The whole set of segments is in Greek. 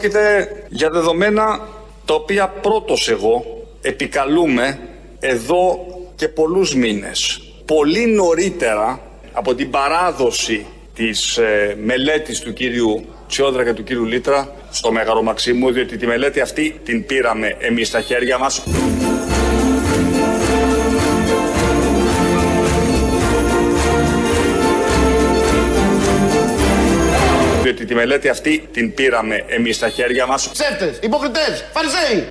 Πρόκειται για δεδομένα τα οποία πρώτος εγώ επικαλούμε εδώ και πολλούς μήνες. Πολύ νωρίτερα από την παράδοση της ε, μελέτης του κύριου Τσιόδρα και του κύριου Λίτρα στο Μέγαρο Μαξίμου, διότι τη μελέτη αυτή την πήραμε εμείς στα χέρια μας. Διότι τη μελέτη αυτή την πήραμε εμείς στα χέρια μας. Ψεύτες, υποκριτές, φαρισαίοι.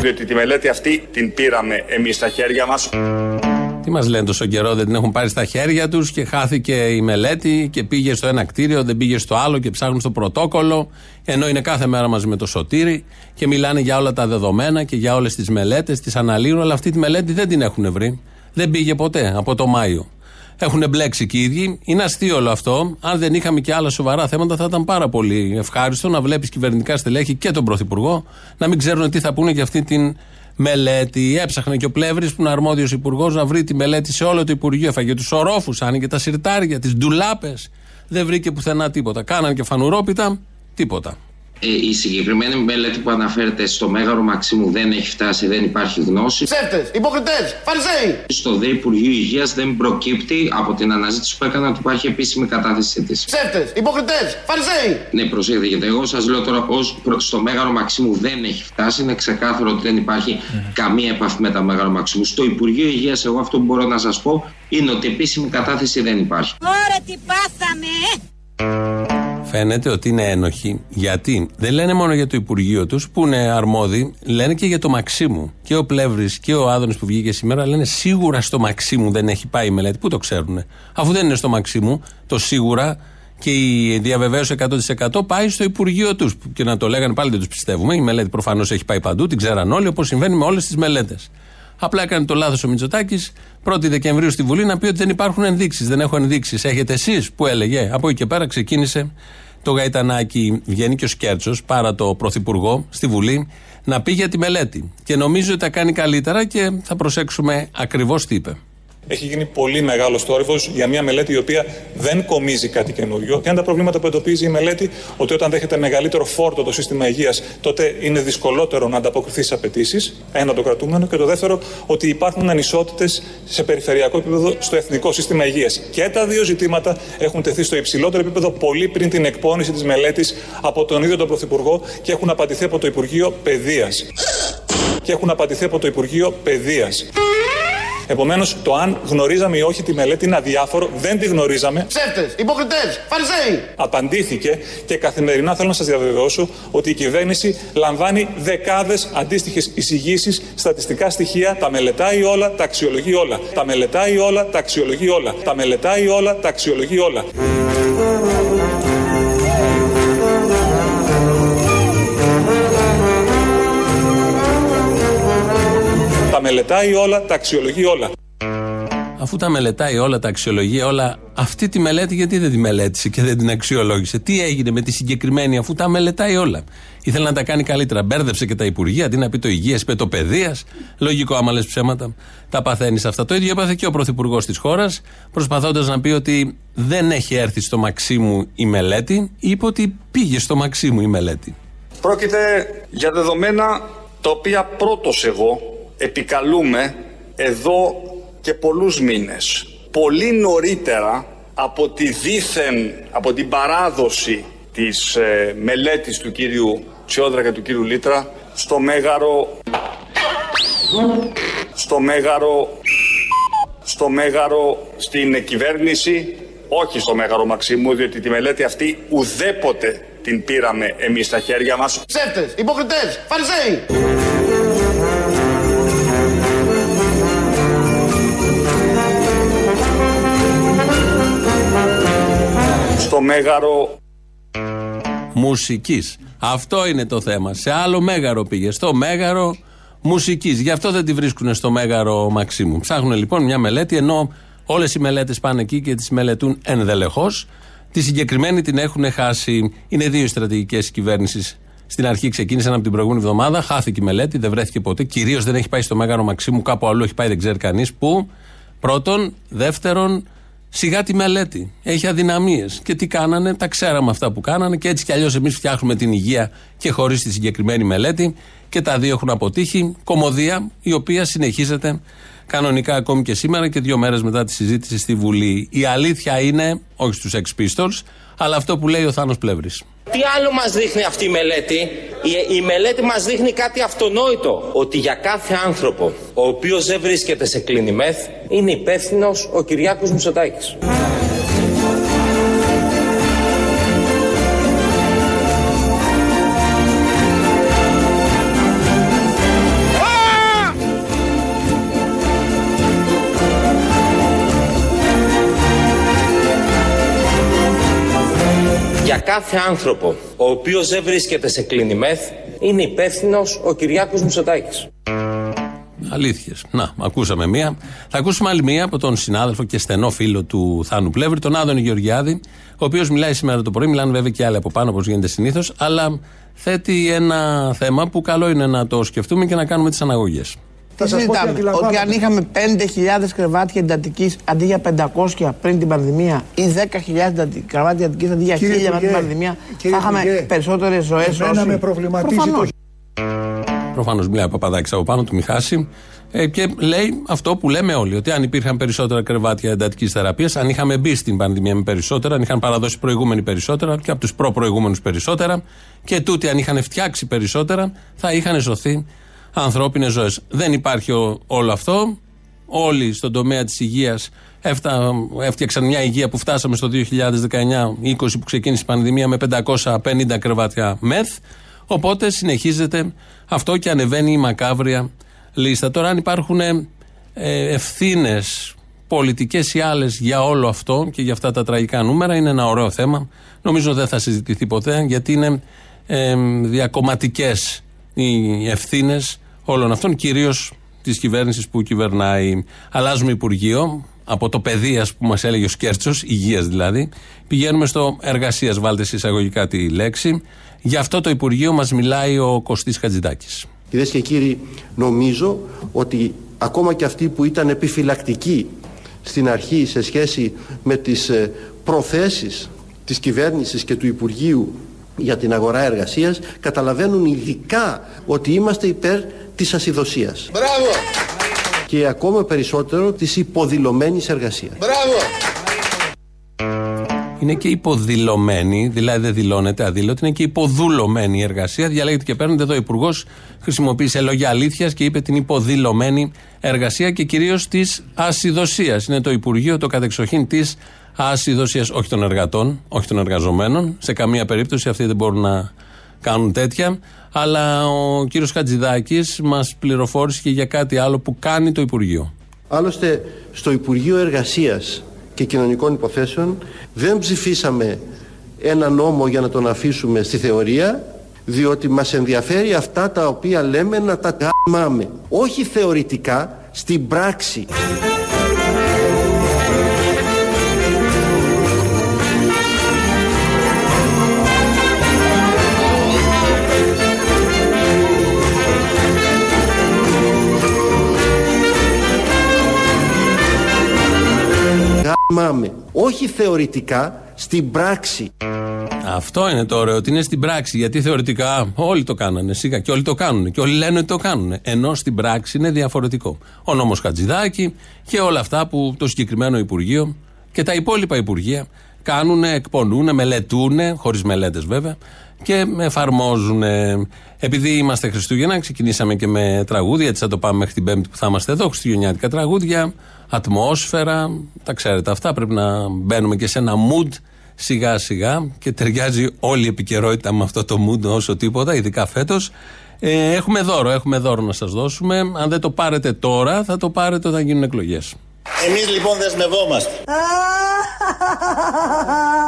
Διότι τη μελέτη αυτή την πήραμε εμείς στα χέρια μας. Τι μας λένε τόσο καιρό, δεν την έχουν πάρει στα χέρια τους και χάθηκε η μελέτη και πήγε στο ένα κτίριο, δεν πήγε στο άλλο και ψάχνουν στο πρωτόκολλο. Ενώ είναι κάθε μέρα μαζί με το σωτήρι και μιλάνε για όλα τα δεδομένα και για όλες τις μελέτες, τις αναλύουν, αλλά αυτή τη μελέτη δεν την έχουν βρει. Δεν πήγε ποτέ από το Μάιο. Έχουν μπλέξει και οι ίδιοι. Είναι αστείο όλο αυτό. Αν δεν είχαμε και άλλα σοβαρά θέματα, θα ήταν πάρα πολύ ευχάριστο να βλέπεις κυβερνητικά στελέχη και τον Πρωθυπουργό να μην ξέρουν τι θα πούνε για αυτή την μελέτη. Έψαχνε και ο Πλεύρης, που είναι αρμόδιος υπουργός, να βρει τη μελέτη σε όλο το Υπουργείο. Έφαγε τους ορόφους, άνοιγε τα σιρτάρια, τις ντουλάπες. Δεν βρήκε πουθενά τίποτα. Κάναν και φανουρόπιτα, τίποτα. Ε, η συγκεκριμένη μελέτη που αναφέρεται στο Μέγαρο Μαξίμου δεν έχει φτάσει, δεν υπάρχει γνώση. Ψεύτες, υποκριτές, φαρισαίοι. Στο ΔΕ Υπουργείο Υγείας δεν προκύπτει από την αναζήτηση που έκανα ότι υπάρχει επίσημη κατάθεσή της. Ψεύτες, υποκριτές, φαρισαίοι. Ναι, προσέχετε, γιατί εγώ σας λέω τώρα ως στο Μέγαρο Μαξίμου δεν έχει φτάσει. Είναι ξεκάθαρο ότι δεν υπάρχει καμία επαφή με τα Μέγαρο Μαξίμου. Στο Υπουργείο Υγείας, εγώ αυτό που μπορώ να σας πω είναι ότι επίσημη κατάθεση δεν υπάρχει. Ωραία τι πάθαμε, ε! Φαίνεται ότι είναι ένοχοι. Γιατί; Δεν λένε μόνο για το Υπουργείο τους, που είναι αρμόδιοι, λένε και για το Μαξίμου. Και ο Πλεύρης και ο Άδωνης που βγήκε σήμερα λένε σίγουρα στο Μαξίμου δεν έχει πάει η μελέτη. Πού το ξέρουν; Αφού δεν είναι στο Μαξίμου, το σίγουρα και η διαβεβαίωση 100% πάει στο Υπουργείο τους. Και να το λέγανε πάλι δεν τους πιστεύουμε. Η μελέτη προφανώς έχει πάει παντού, την ξέραν όλοι, όπως συμβαίνει με όλες τις μελέτες. Απλά έκανε το λάθος ο Μητσοτάκης 1η Δεκεμβρίου στη Βουλή να πει ότι δεν υπάρχουν ενδείξεις. Δεν έχω ενδείξεις. Έχετε εσείς που έλεγε. Από εκεί και πέρα ξεκίνησε το Γαϊτανάκι. Βγαίνει και ο Σκέρτσος, παρά το Πρωθυπουργό, στη Βουλή να πει για τη μελέτη. Και νομίζω ότι τα κάνει καλύτερα και θα προσέξουμε ακριβώς τι είπε. Έχει γίνει πολύ μεγάλο θόρυβος για μια μελέτη η οποία δεν κομίζει κάτι καινούριο. Και είναι τα προβλήματα που εντοπίζει η μελέτη, ότι όταν δέχεται μεγαλύτερο φόρτο το σύστημα υγείας, τότε είναι δυσκολότερο να ανταποκριθεί στις απαιτήσεις. Ένα το κρατούμενο. Και το δεύτερο, ότι υπάρχουν ανισότητες σε περιφερειακό επίπεδο στο εθνικό σύστημα υγείας. Και τα δύο ζητήματα έχουν τεθεί στο υψηλότερο επίπεδο πολύ πριν την εκπόνηση της μελέτης από τον ίδιο τον Πρωθυπουργό και έχουν απαντηθεί από το Υπουργείο Παιδείας. Και έχουν απαντηθεί από το Υπουργείο Παιδείας. Επομένως, το αν γνωρίζαμε ή όχι τη μελέτη είναι αδιάφορο, δεν τη γνωρίζαμε. Ψεύτες, υποκριτές, φαρισαίοι. Απαντήθηκε και καθημερινά θέλω να σας διαβεβαιώσω ότι η κυβέρνηση λαμβάνει δεκάδες αντίστοιχες εισηγήσεις, στατιστικά στοιχεία, τα μελετάει όλα, τα αξιολογεί όλα. Τα μελετάει όλα, τα αξιολογεί όλα. Τα μελετάει όλα, τα αξιολογεί όλα. Τα μελετάει όλα, τα αξιολογεί όλα. Αφού τα μελετάει όλα, τα αξιολογεί όλα, αυτή τη μελέτη γιατί δεν τη μελέτησε και δεν την αξιολόγησε; Τι έγινε με τη συγκεκριμένη, αφού τα μελετάει όλα; Ήθελε να τα κάνει καλύτερα. Μπέρδεψε και τα υπουργεία, αντί να πει το υγείας, είπε το παιδείας. Λογικό, άμα λες ψέματα, τα παθαίνει αυτά. Το ίδιο έπαθε και ο πρωθυπουργός της χώρας, προσπαθώντας να πει ότι δεν έχει έρθει στο Μαξίμου η μελέτη, είπε ότι πήγε στο Μαξίμου η μελέτη. Πρόκειται για δεδομένα τα οποία πρώτος εγώ επικαλούμε εδώ και πολλούς μήνες. Πολύ νωρίτερα από τη δίθεν, από την παράδοση της ε, μελέτης του κύριου Τσιόδρα και του κύριου Λίτρα στο Μέγαρο στο Μέγαρο στο Μέγαρο στην κυβέρνηση όχι στο Μέγαρο Μαξίμου διότι τη μελέτη αυτή ουδέποτε την πήραμε εμείς στα χέρια μας Ψεύτες, υποκριτές, φαρισαίοι. Στο Μέγαρο Μουσικής. Αυτό είναι το θέμα. Σε άλλο μέγαρο πήγε. Στο μέγαρο μουσικής. Γι' αυτό δεν τη βρίσκουν στο μέγαρο Μαξίμου. Ψάχνουν λοιπόν μια μελέτη, ενώ όλες οι μελέτες πάνε εκεί και τις μελετούν ενδελεχώς. Τη συγκεκριμένη την έχουν χάσει. Είναι δύο στρατηγικές κυβέρνηση. Στην αρχή ξεκίνησαν από την προηγούμενη εβδομάδα, χάθηκε η μελέτη, δεν βρέθηκε ποτέ. Κυρίως δεν έχει πάει στο μέγαρο Μαξίμου, κάπου αλλού έχει πάει, δεν ξέρει κανείς πού. Πρώτον. Δεύτερον, σιγά τη μελέτη. Έχει αδυναμίες. Και τι κάνανε, τα ξέραμε αυτά που κάνανε και έτσι κι αλλιώς εμείς φτιάχνουμε την υγεία και χωρίς τη συγκεκριμένη μελέτη. Και τα δύο έχουν αποτύχει. Κομμωδία η οποία συνεχίζεται κανονικά ακόμη και σήμερα και δύο μέρες μετά τη συζήτηση στη Βουλή. Η αλήθεια είναι, όχι στους Ex Pistols, αλλά αυτό που λέει ο Θάνος Πλεύρης. Τι άλλο μας δείχνει αυτή η μελέτη; Η, η μελέτη μας δείχνει κάτι αυτονόητο. Ότι για κάθε άνθρωπο ο οποίος δεν βρίσκεται σε κλίνη μεθ είναι υπεύθυνος ο Κυριάκος Μητσοτάκης. Κάθε άνθρωπο ο οποίος δεν βρίσκεται σε κλίνη μεθ είναι υπεύθυνος ο Κυριάκος Μητσοτάκης. Αλήθειες. Να, ακούσαμε μία. Θα ακούσουμε άλλη μία από τον συνάδελφο και στενό φίλο του Θάνου Πλεύρη, τον Άδωνη Γεωργιάδη, ο οποίος μιλάει σήμερα το πρωί. Μιλάνε βέβαια και άλλοι από πάνω, όπως γίνεται συνήθως, αλλά θέτει ένα θέμα που καλό είναι να το σκεφτούμε και να κάνουμε τις αναγωγές. Τι συζητάμε, ότι αν είχαμε 5.000 κρεβάτια εντατικής αντί για 500 πριν την πανδημία ή 10.000 κρεβάτια εντατικής αντί για 1.000 μετά την πανδημία, θα είχαμε περισσότερες ζωές Εμένα με προβληματίζει το Προφανώς μιλάει ο Παπαδάκης από πάνω του, μη χάσει. Ε, και λέει αυτό που λέμε όλοι, ότι αν υπήρχαν περισσότερα κρεβάτια εντατικής θεραπείας, αν είχαμε μπει στην πανδημία με περισσότερα, αν είχαν παραδώσει προηγούμενοι περισσότερα και από τους προ-προηγούμενους περισσότερα, και τούτοι αν είχαν φτιάξει περισσότερα, θα είχαν σωθεί ανθρώπινες ζωές. Δεν υπάρχει ο- όλο αυτό. Όλοι στον τομέα της υγείας έφτιαξαν μια υγεία που φτάσαμε στο 2019-20 που ξεκίνησε η πανδημία με 550 κρεβάτια μεθ. Οπότε συνεχίζεται αυτό και ανεβαίνει η μακάβρια λίστα. Τώρα, αν υπάρχουν ε, ευθύνες πολιτικές ή άλλες για όλο αυτό και για αυτά τα τραγικά νούμερα, είναι ένα ωραίο θέμα. Νομίζω δεν θα συζητηθεί ποτέ γιατί είναι ε, διακομματικές οι ευθύνες όλων αυτών, κυρίως της κυβέρνησης που κυβερνάει. Αλλάζουμε Υπουργείο από το παιδεία που μας έλεγε ο Σκέρτσος, υγείας δηλαδή, πηγαίνουμε στο εργασίας. Βάλτε σε εισαγωγικά τη λέξη. Γι' αυτό το Υπουργείο μας μιλάει ο Κωστής Χατζηδάκης. Κυρίες και κύριοι, νομίζω ότι ακόμα και αυτοί που ήταν επιφυλακτικοί στην αρχή σε σχέση με τις ε, προθέσεις της κυβέρνησης και του Υπουργείου για την αγορά εργασίας καταλαβαίνουν ειδικά ότι είμαστε υπέρ της ασυδοσίας Μπράβο! και ακόμα περισσότερο της υποδηλωμένης εργασίας. Μπράβο! Είναι και υποδηλωμένη, δηλαδή δεν δηλώνεται αδήλωτη, είναι και υποδουλωμένη η εργασία. Διαλέγεται και παίρνετε εδώ ο Υπουργός, χρησιμοποίησε λόγια αλήθειας και είπε την υποδηλωμένη εργασία και κυρίως της ασυδοσίας. Είναι το Υπουργείο το κατεξοχήν της ασυδοσία, όχι των εργατών, όχι των εργαζομένων. Σε καμία περίπτωση αυτοί δεν μπορούν να κάνουν τέτοια. Αλλά ο κύριος Χατζηδάκης μας πληροφόρησε και για κάτι άλλο που κάνει το Υπουργείο. Άλλωστε στο Υπουργείο Εργασίας και Κοινωνικών Υποθέσεων δεν ψηφίσαμε ένα νόμο για να τον αφήσουμε στη θεωρία διότι μας ενδιαφέρει αυτά τα οποία λέμε να τα γαμάμε. Όχι θεωρητικά, στην πράξη. Γαμάμε. Όχι θεωρητικά, στην πράξη. Αυτό είναι το ωραίο, ότι είναι στην πράξη. Γιατί θεωρητικά όλοι το κάνανε σιγά και όλοι το κάνουν και όλοι λένε ότι το κάνουν. Ενώ στην πράξη είναι διαφορετικό. Ο νόμος Χατζηδάκη και όλα αυτά που το συγκεκριμένο Υπουργείο και τα υπόλοιπα Υπουργεία κάνουν, εκπονούν, μελετούν, χωρίς μελέτες βέβαια, και εφαρμόζουν. Επειδή είμαστε Χριστούγεννα, ξεκινήσαμε και με τραγούδια, έτσι θα το πάμε μέχρι την Πέμπτη που θα είμαστε εδώ. Χριστουγεννιάτικα τραγούδια, ατμόσφαιρα, τα ξέρετε αυτά. Πρέπει να μπαίνουμε και σε ένα mood σιγά σιγά και ταιριάζει όλη η επικαιρότητα με αυτό το mood όσο τίποτα, ειδικά φέτος. Ε, έχουμε δώρο, έχουμε δώρο να σας δώσουμε. Αν δεν το πάρετε τώρα, θα το πάρετε όταν γίνουν εκλογές. Εμείς λοιπόν δεσμευόμαστε.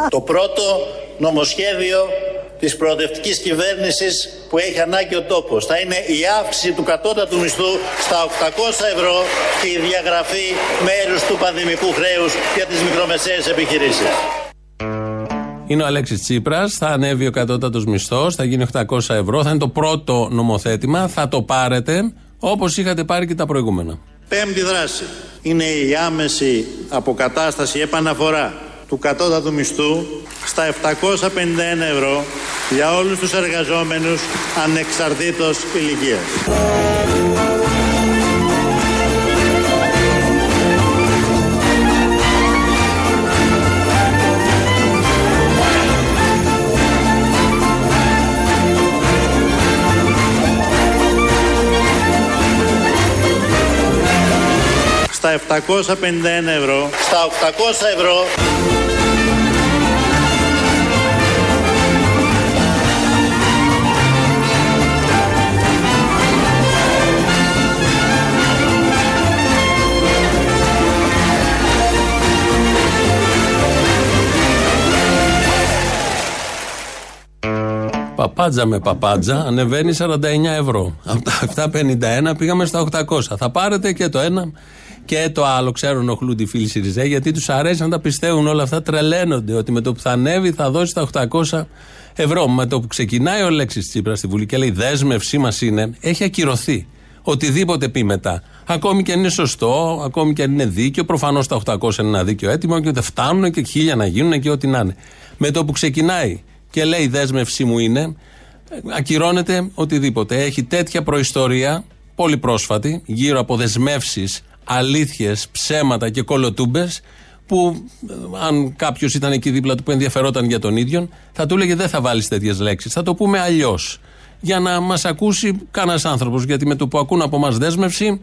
Το πρώτο νομοσχέδιο της προοδευτικής κυβέρνησης που έχει ανάγκη ο τόπος θα είναι η αύξηση του κατώτατου μισθού στα 800 ευρώ και η διαγραφή μέρους του πανδημικού χρέους για τις μικρομεσαίες επιχειρήσεις. Είναι ο Αλέξης Τσίπρας, θα ανέβει ο κατώτατος μισθός, θα γίνει 800 ευρώ, θα είναι το πρώτο νομοθέτημα, θα το πάρετε όπως είχατε πάρει και τα προηγούμενα. Πέμπτη δράση είναι η άμεση αποκατάσταση επαναφορά του κατώτατου μισθού στα 751 ευρώ για όλους τους εργαζόμενους ανεξαρτήτως ηλικίας. Στα 751 ευρώ, στα 800 ευρώ. Παπάτζα με παπάτζα ανεβαίνει 49 ευρώ. Από τα 751 πήγαμε στα 800. Θα πάρετε και το ένα και το άλλο. Ξέρω ενοχλούν τη φίλη Σιριζέ γιατί τους αρέσει να τα πιστεύουν όλα αυτά. Τρελαίνονται ότι με το που θα ανέβει θα δώσει τα 800 ευρώ. Με το που ξεκινάει ο Λέξη Τσίπρας στη Βουλή και λέει δέσμευσή μας είναι, έχει ακυρωθεί. Οτιδήποτε πει μετά. Ακόμη και αν είναι σωστό, ακόμη και αν είναι δίκαιο, προφανώς τα 800 είναι ένα δίκαιο έτοιμο και δεν φτάνουν και χίλια να γίνουν και ό,τι να είναι. Με το που ξεκινάει και λέει δέσμευσή μου είναι, ακυρώνεται οτιδήποτε. Έχει τέτοια προϊστορία, πολύ πρόσφατη, γύρω από δεσμεύσεις, αλήθειες, ψέματα και κολοτούμπες, που ε, αν κάποιος ήταν εκεί δίπλα του που ενδιαφερόταν για τον ίδιο, θα του έλεγε δεν θα βάλεις τέτοιες λέξεις. Θα το πούμε αλλιώς. Για να μας ακούσει κανένας άνθρωπος. Γιατί με το που ακούν από εμά δέσμευση,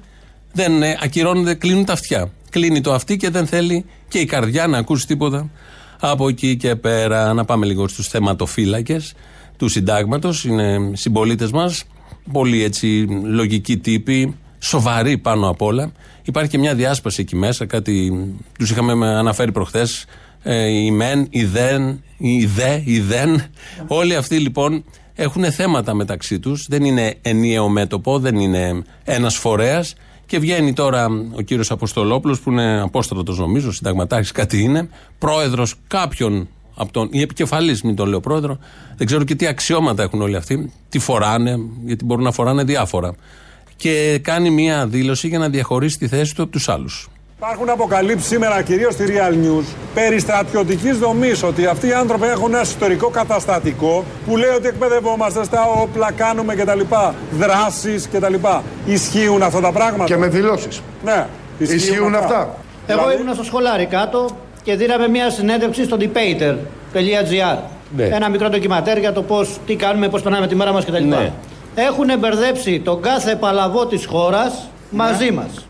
δεν ε, ακυρώνονται, κλείνουν τα αυτιά. Κλείνει το αυτή και δεν θέλει και η καρδιά να ακούσει τίποτα από εκεί και πέρα. Να πάμε λίγο στους θεματοφύλακες του συντάγματος. Είναι συμπολίτες μας. Πολύ έτσι λογικοί τύποι. Σοβαροί πάνω απ' όλα. Υπάρχει και μια διάσπαση εκεί μέσα. Κάτι τους είχαμε αναφέρει προχθές. Ε, η μεν, η δεν, η δε, η δεν. Όλοι αυτοί λοιπόν έχουν θέματα μεταξύ τους. Δεν είναι ενιαίο μέτωπο, δεν είναι ένας φορέας. Και βγαίνει τώρα ο κύριος Αποστολόπουλος, που είναι απόστρατος νομίζω, συνταγματάρχης κάτι είναι, πρόεδρος κάποιον από τον. ή επικεφαλής, μην το λέω πρόεδρο. Δεν ξέρω και τι αξιώματα έχουν όλοι αυτοί. Τι φοράνε, γιατί μπορούν να φοράνε διάφορα. Και κάνει μία δήλωση για να διαχωρίσει τη θέση του από τους άλλους. Υπάρχουν αποκαλύψεις σήμερα κυρίως στη Real News περί στρατιωτική δομής ότι αυτοί οι άνθρωποι έχουν ένα ιστορικό καταστατικό που λέει ότι εκπαιδευόμαστε στα όπλα, κάνουμε κτλ. Δράσεις κτλ. Ισχύουν αυτά τα πράγματα; Και με δηλώσεις. Ναι, ισχύουν, ισχύουν αυτά. αυτά. Εγώ δηλαδή... ήμουν στο σχολάρι κάτω και δίναμε μια συνέντευξη στο debater.gr. Ναι. Ένα μικρό ντοκιματέρ για το πώς, τι κάνουμε, πώς περνάμε τη μέρα μας κτλ. Ναι. Έχουν μπερδέψει τον κάθε παλαβό της χώρας ναι. μαζί μας.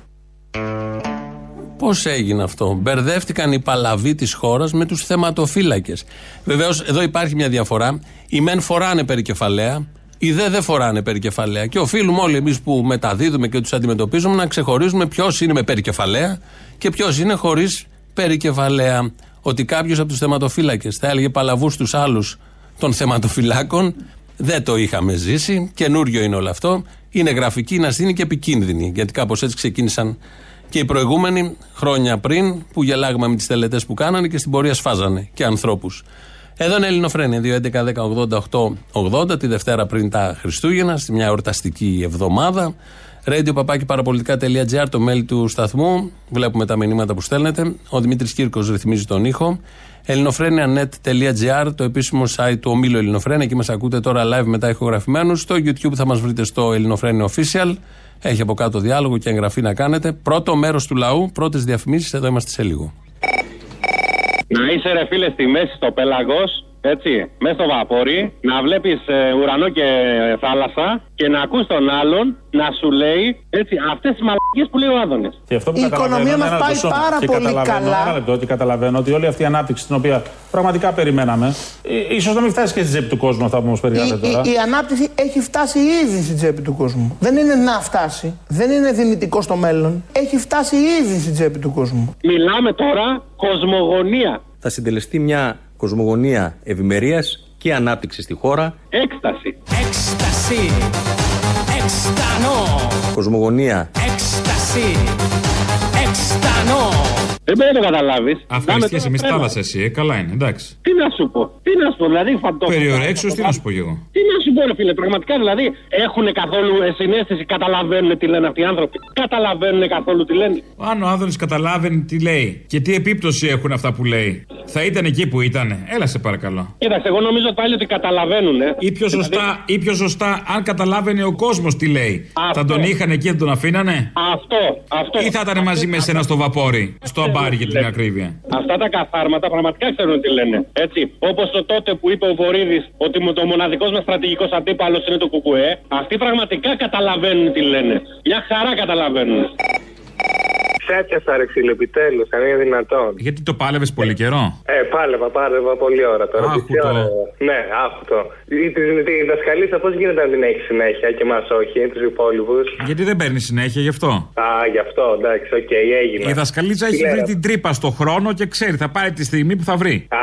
Πώς έγινε αυτό; Μπερδεύτηκαν οι παλαβοί της χώρας με τους θεματοφύλακες. Βεβαίως εδώ υπάρχει μια διαφορά. Οι μεν φοράνε περικεφαλαία, οι δε δεν φοράνε περικεφαλαία. Και οφείλουμε όλοι εμείς που μεταδίδουμε και τους αντιμετωπίζουμε να ξεχωρίζουμε ποιος είναι με περικεφαλαία και ποιος είναι χωρίς περικεφαλαία. Ότι κάποιος από τους θεματοφύλακες θα έλεγε παλαβούς στου άλλους των θεματοφυλάκων. Δεν το είχαμε ζήσει. Καινούριο είναι όλο αυτό. Είναι γραφική, είναι ασθήνη και επικίνδυνη. Γιατί κάπως έτσι ξεκίνησαν και οι προηγούμενοι χρόνια πριν που γελάγαμε με τις τελετές που κάνανε και στην πορεία σφάζανε και ανθρώπους. Εδώ είναι Ελληνοφρένια 2.11.10.80.880 τη Δευτέρα πριν τα Χριστούγεννα, στη μια εορταστική εβδομάδα. Radio παπάκι παραπολιτικά.gr, το mail του σταθμού. Βλέπουμε τα μηνύματα που στέλνετε. Ο Δημήτρης Κύρκος ρυθμίζει τον ήχο. ελληνοφρένια.net.gr, το επίσημο site του ομίλου Ελληνοφρένια. Εκεί μας ακούτε τώρα live μετά ηχογραφημένους. Στο YouTube θα μας βρείτε στο Ελληνοφρένια Official. Έχει από κάτω διάλογο και εγγραφή να κάνετε. Πρώτο μέρος του λαού, πρώτες διαφημίσεις, εδώ είμαστε σε λίγο. Να είσαι ρε φίλε στη μέση στο πέλαγο έτσι, μέσα στο βαπόρι, να βλέπεις ε, ουρανό και θάλασσα και να ακούς τον άλλον να σου λέει έτσι, αυτές τις μαλακίες που λέει ο Άδωνης. η οικονομία μας πάει τόσο, πάρα και πολύ καλά. Ένα λεπτό, και καταλαβαίνω ότι όλη αυτή η ανάπτυξη την οποία πραγματικά περιμέναμε, ε, ίσως να μην φτάσει και στην τσέπη του κόσμου αυτά που μας περιγράφετε τώρα. Η, η, ανάπτυξη έχει φτάσει ήδη στην τσέπη του κόσμου. Δεν είναι να φτάσει, δεν είναι δυνητικό στο μέλλον. Έχει φτάσει ήδη στην τσέπη του κόσμου. Μιλάμε τώρα κοσμογονία. Θα συντελεστεί μια κοσμογονία ευημερίας και ανάπτυξη στη χώρα. Έκσταση. Έκσταση. Έκστανο. Κοσμογονία. Έκσταση. Έκστανο. Δεν πρέπει να το καταλάβει. Ευχαριστίε εμείς θάλασσα εσύ, ε, καλά είναι, εντάξει. Τι να σου πω, τι να σου πω, δηλαδή φαντό. Περιορέξου, τι να σου πω κι εγώ. Τι να σου πω, ρε φίλε, πραγματικά δηλαδή έχουν καθόλου ε, συνέστηση, καταλαβαίνουν τι λένε αυτοί οι άνθρωποι. Καταλαβαίνουν καθόλου τι λένε. Αν ο Άδωνη καταλάβαινε τι λέει και τι επίπτωση έχουν αυτά που λέει, θα ήταν εκεί που ήταν. Έλα σε παρακαλώ. Κοίταξε, εγώ νομίζω πάλι ότι καταλαβαίνουν. Ε. Ή πιο σωστά, Δηλαδή, ή πιο σωστά, αν καταλάβαινε ο κόσμος τι λέει, Αυτό. θα τον είχαν εκεί, δεν τον αφήνανε; Αυτό, αυτό. Ή θα ήταν μαζί με σένα στο βαπόρι, στο αμπάρι για την ακρίβεια. Αυτά τα καθάρματα πραγματικά ξέρουν τι λένε. Έτσι. Όπως το τότε που είπε ο Βορύδης ότι μου- το μοναδικός μας στρατηγικός αντίπαλος είναι το Κουκουέ. Αυτοί πραγματικά καταλαβαίνουν τι λένε. Μια χαρά καταλαβαίνουν. Σ' έπιασα ρε φίλε, επιτέλους, αν είναι δυνατόν. Γιατί το πάλευες πολύ καιρό; Ε, πάλευα, πάλευα πολύ ώρα τώρα. Άχου το. Τι ώρα, Ναι, άχου το. Η, τη, τη δασκαλίτσα πώς γίνεται να την έχει συνέχεια και μας όχι, τους υπόλοιπους; Γιατί δεν παίρνει συνέχεια γι' αυτό; Α, γι' αυτό, εντάξει, οκ, έγινε. Η δασκαλίτσα έχει Τι βρει λένε. την τρύπα στο χρόνο και ξέρει, θα πάρει τη στιγμή που θα βρει. Α,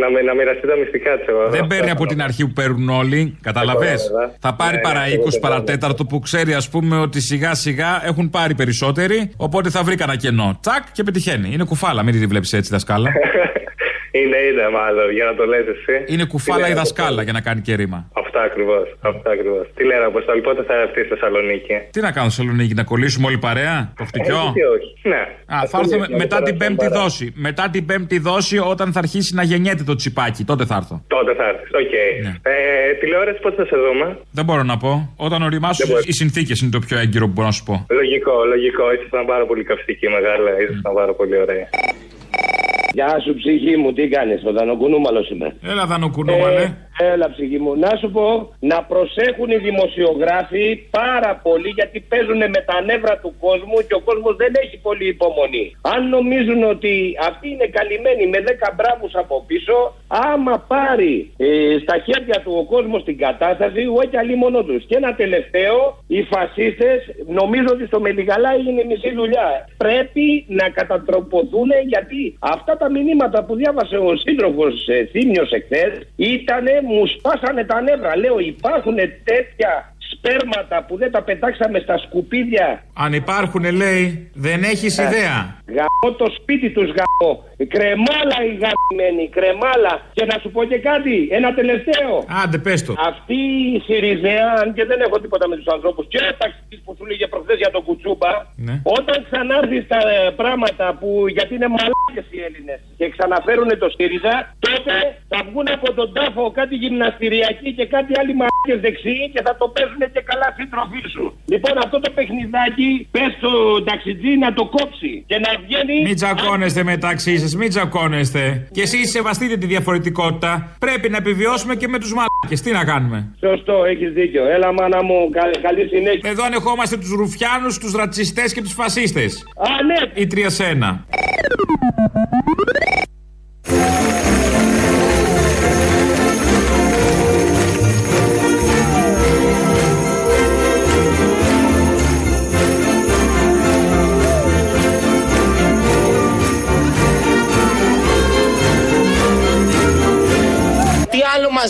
να, με- να μοιραστεί τα μυστικά της εγώ. Δεν παίρνει από την αρχή που παίρνουν όλοι. Καταλαβέ. βέβαια. Θα πάρει Ναι, παρά ναι, 20 τίποτε, παρατέταρτο που ξέρει, ας πούμε, ότι σιγά σιγά έχουν πάρει περισσότεροι. Οπότε θα βρει κανένα κενό. Τσακ και πετυχαίνει. Είναι κουφάλα, μην τη βλέπεις έτσι δασκάλα. Είναι, είναι μάλλον, για να το λες εσύ. Είναι κουφάλα Τι η λένε, δασκάλα για να κάνει και ρήμα. Αυτά ακριβώς. Αυτά ακριβώς. Τι λένε, Αποστολή, πότε θα έρθει στη Θεσσαλονίκη; Τι να κάνω, Θεσσαλονίκη, να κολλήσουμε όλοι παρέα, το Ε, χτυκιό; γιατί όχι. Ναι. Α, θα έρθω με- μετά την πέμπτη δόση. Μετά την πέμπτη δόση, όταν θα αρχίσει να γεννιέται το τσιπάκι, τότε θα έρθω. Τότε θα έρθεις. Οκ. Ναι. Ε, τηλεόραση πότε θα σε δούμε; Δεν μπορώ να πω. Όταν οριμάσω, Δεν μπορείς. οι συνθήκες είναι το πιο έγκυρο που μπορώ να σου πω. Λογικό, λογικό. Ήσασταν πάρα πολύ καυστική μεγάλα. Ήσασταν πάρα πολύ ωραία. Γεια σου ψυχή μου, τι κάνεις, ο Δανοκουνούμαλος είμαι. Έλα, Δανοκουνούμαλε. Ε, έλα ψυχή μου. Να σου πω, να προσέχουν οι δημοσιογράφοι πάρα πολύ γιατί παίζουν με τα νεύρα του κόσμου και ο κόσμος δεν έχει πολύ υπομονή. Αν νομίζουν ότι αυτοί είναι καλυμμένοι με 10 μπράβους από πίσω, άμα πάρει ε, στα χέρια του ο κόσμος την κατάσταση, όχι αλλή μόνο τους. Και ένα τελευταίο, οι φασίστες νομίζω ότι στο Μελιγαλά έγινε μισή δουλειά. Πρέπει να κατατροποθούν γιατί αυτά τα μηνύματα που διάβασε ο σύντροφος ε, Θήμιος εχθές ήτανε, μου σπάσανε τα νεύρα. Λέω υπάρχουν τέτοια σπέρματα που δεν τα πετάξαμε στα σκουπίδια. Αν υπάρχουν, λέει, δεν έχεις Ε. ιδέα. Γαμώ το σπίτι τους γαμώ. Κρεμάλα η γαμμένη, κρεμάλα. Και να σου πω και κάτι, ένα τελευταίο. Άντε, πες το. Αυτή η Σιριζέα, αν και δεν έχω τίποτα με τους ανθρώπους, και ο ταξιτής που σου λέγε προχθές για τον Κουτσούμπα, Ναι. όταν ξανάρθει στα ε, πράγματα που γιατί είναι μαλάκες οι Έλληνες και ξαναφέρουν το ΣΥΡΙΖΑ, τότε θα βγουν από τον τάφο κάτι γυμναστηριακοί και κάτι άλλοι μαλάκες δεξιοί και θα το παίζουν είναι και καλά σύντροφή σου. Λοιπόν, αυτό το παιχνιδάκι πες στο ταξιτζή να το κόψει και να βγαίνει. Μην τσακώνεστε μεταξύ σα, μην τσακώνεστε. Και εσείς σεβαστείτε τη διαφορετικότητα. Πρέπει να επιβιώσουμε και με τους μαλάκες. Τι να κάνουμε; Σωστό, έχεις δίκιο. Έλα, μάνα μου, καλή, καλή συνέχεια. Εδώ ανεχόμαστε τους ρουφιάνους, τους ρατσιστές και τους φασίστες. Α, ναι. Η 3 σε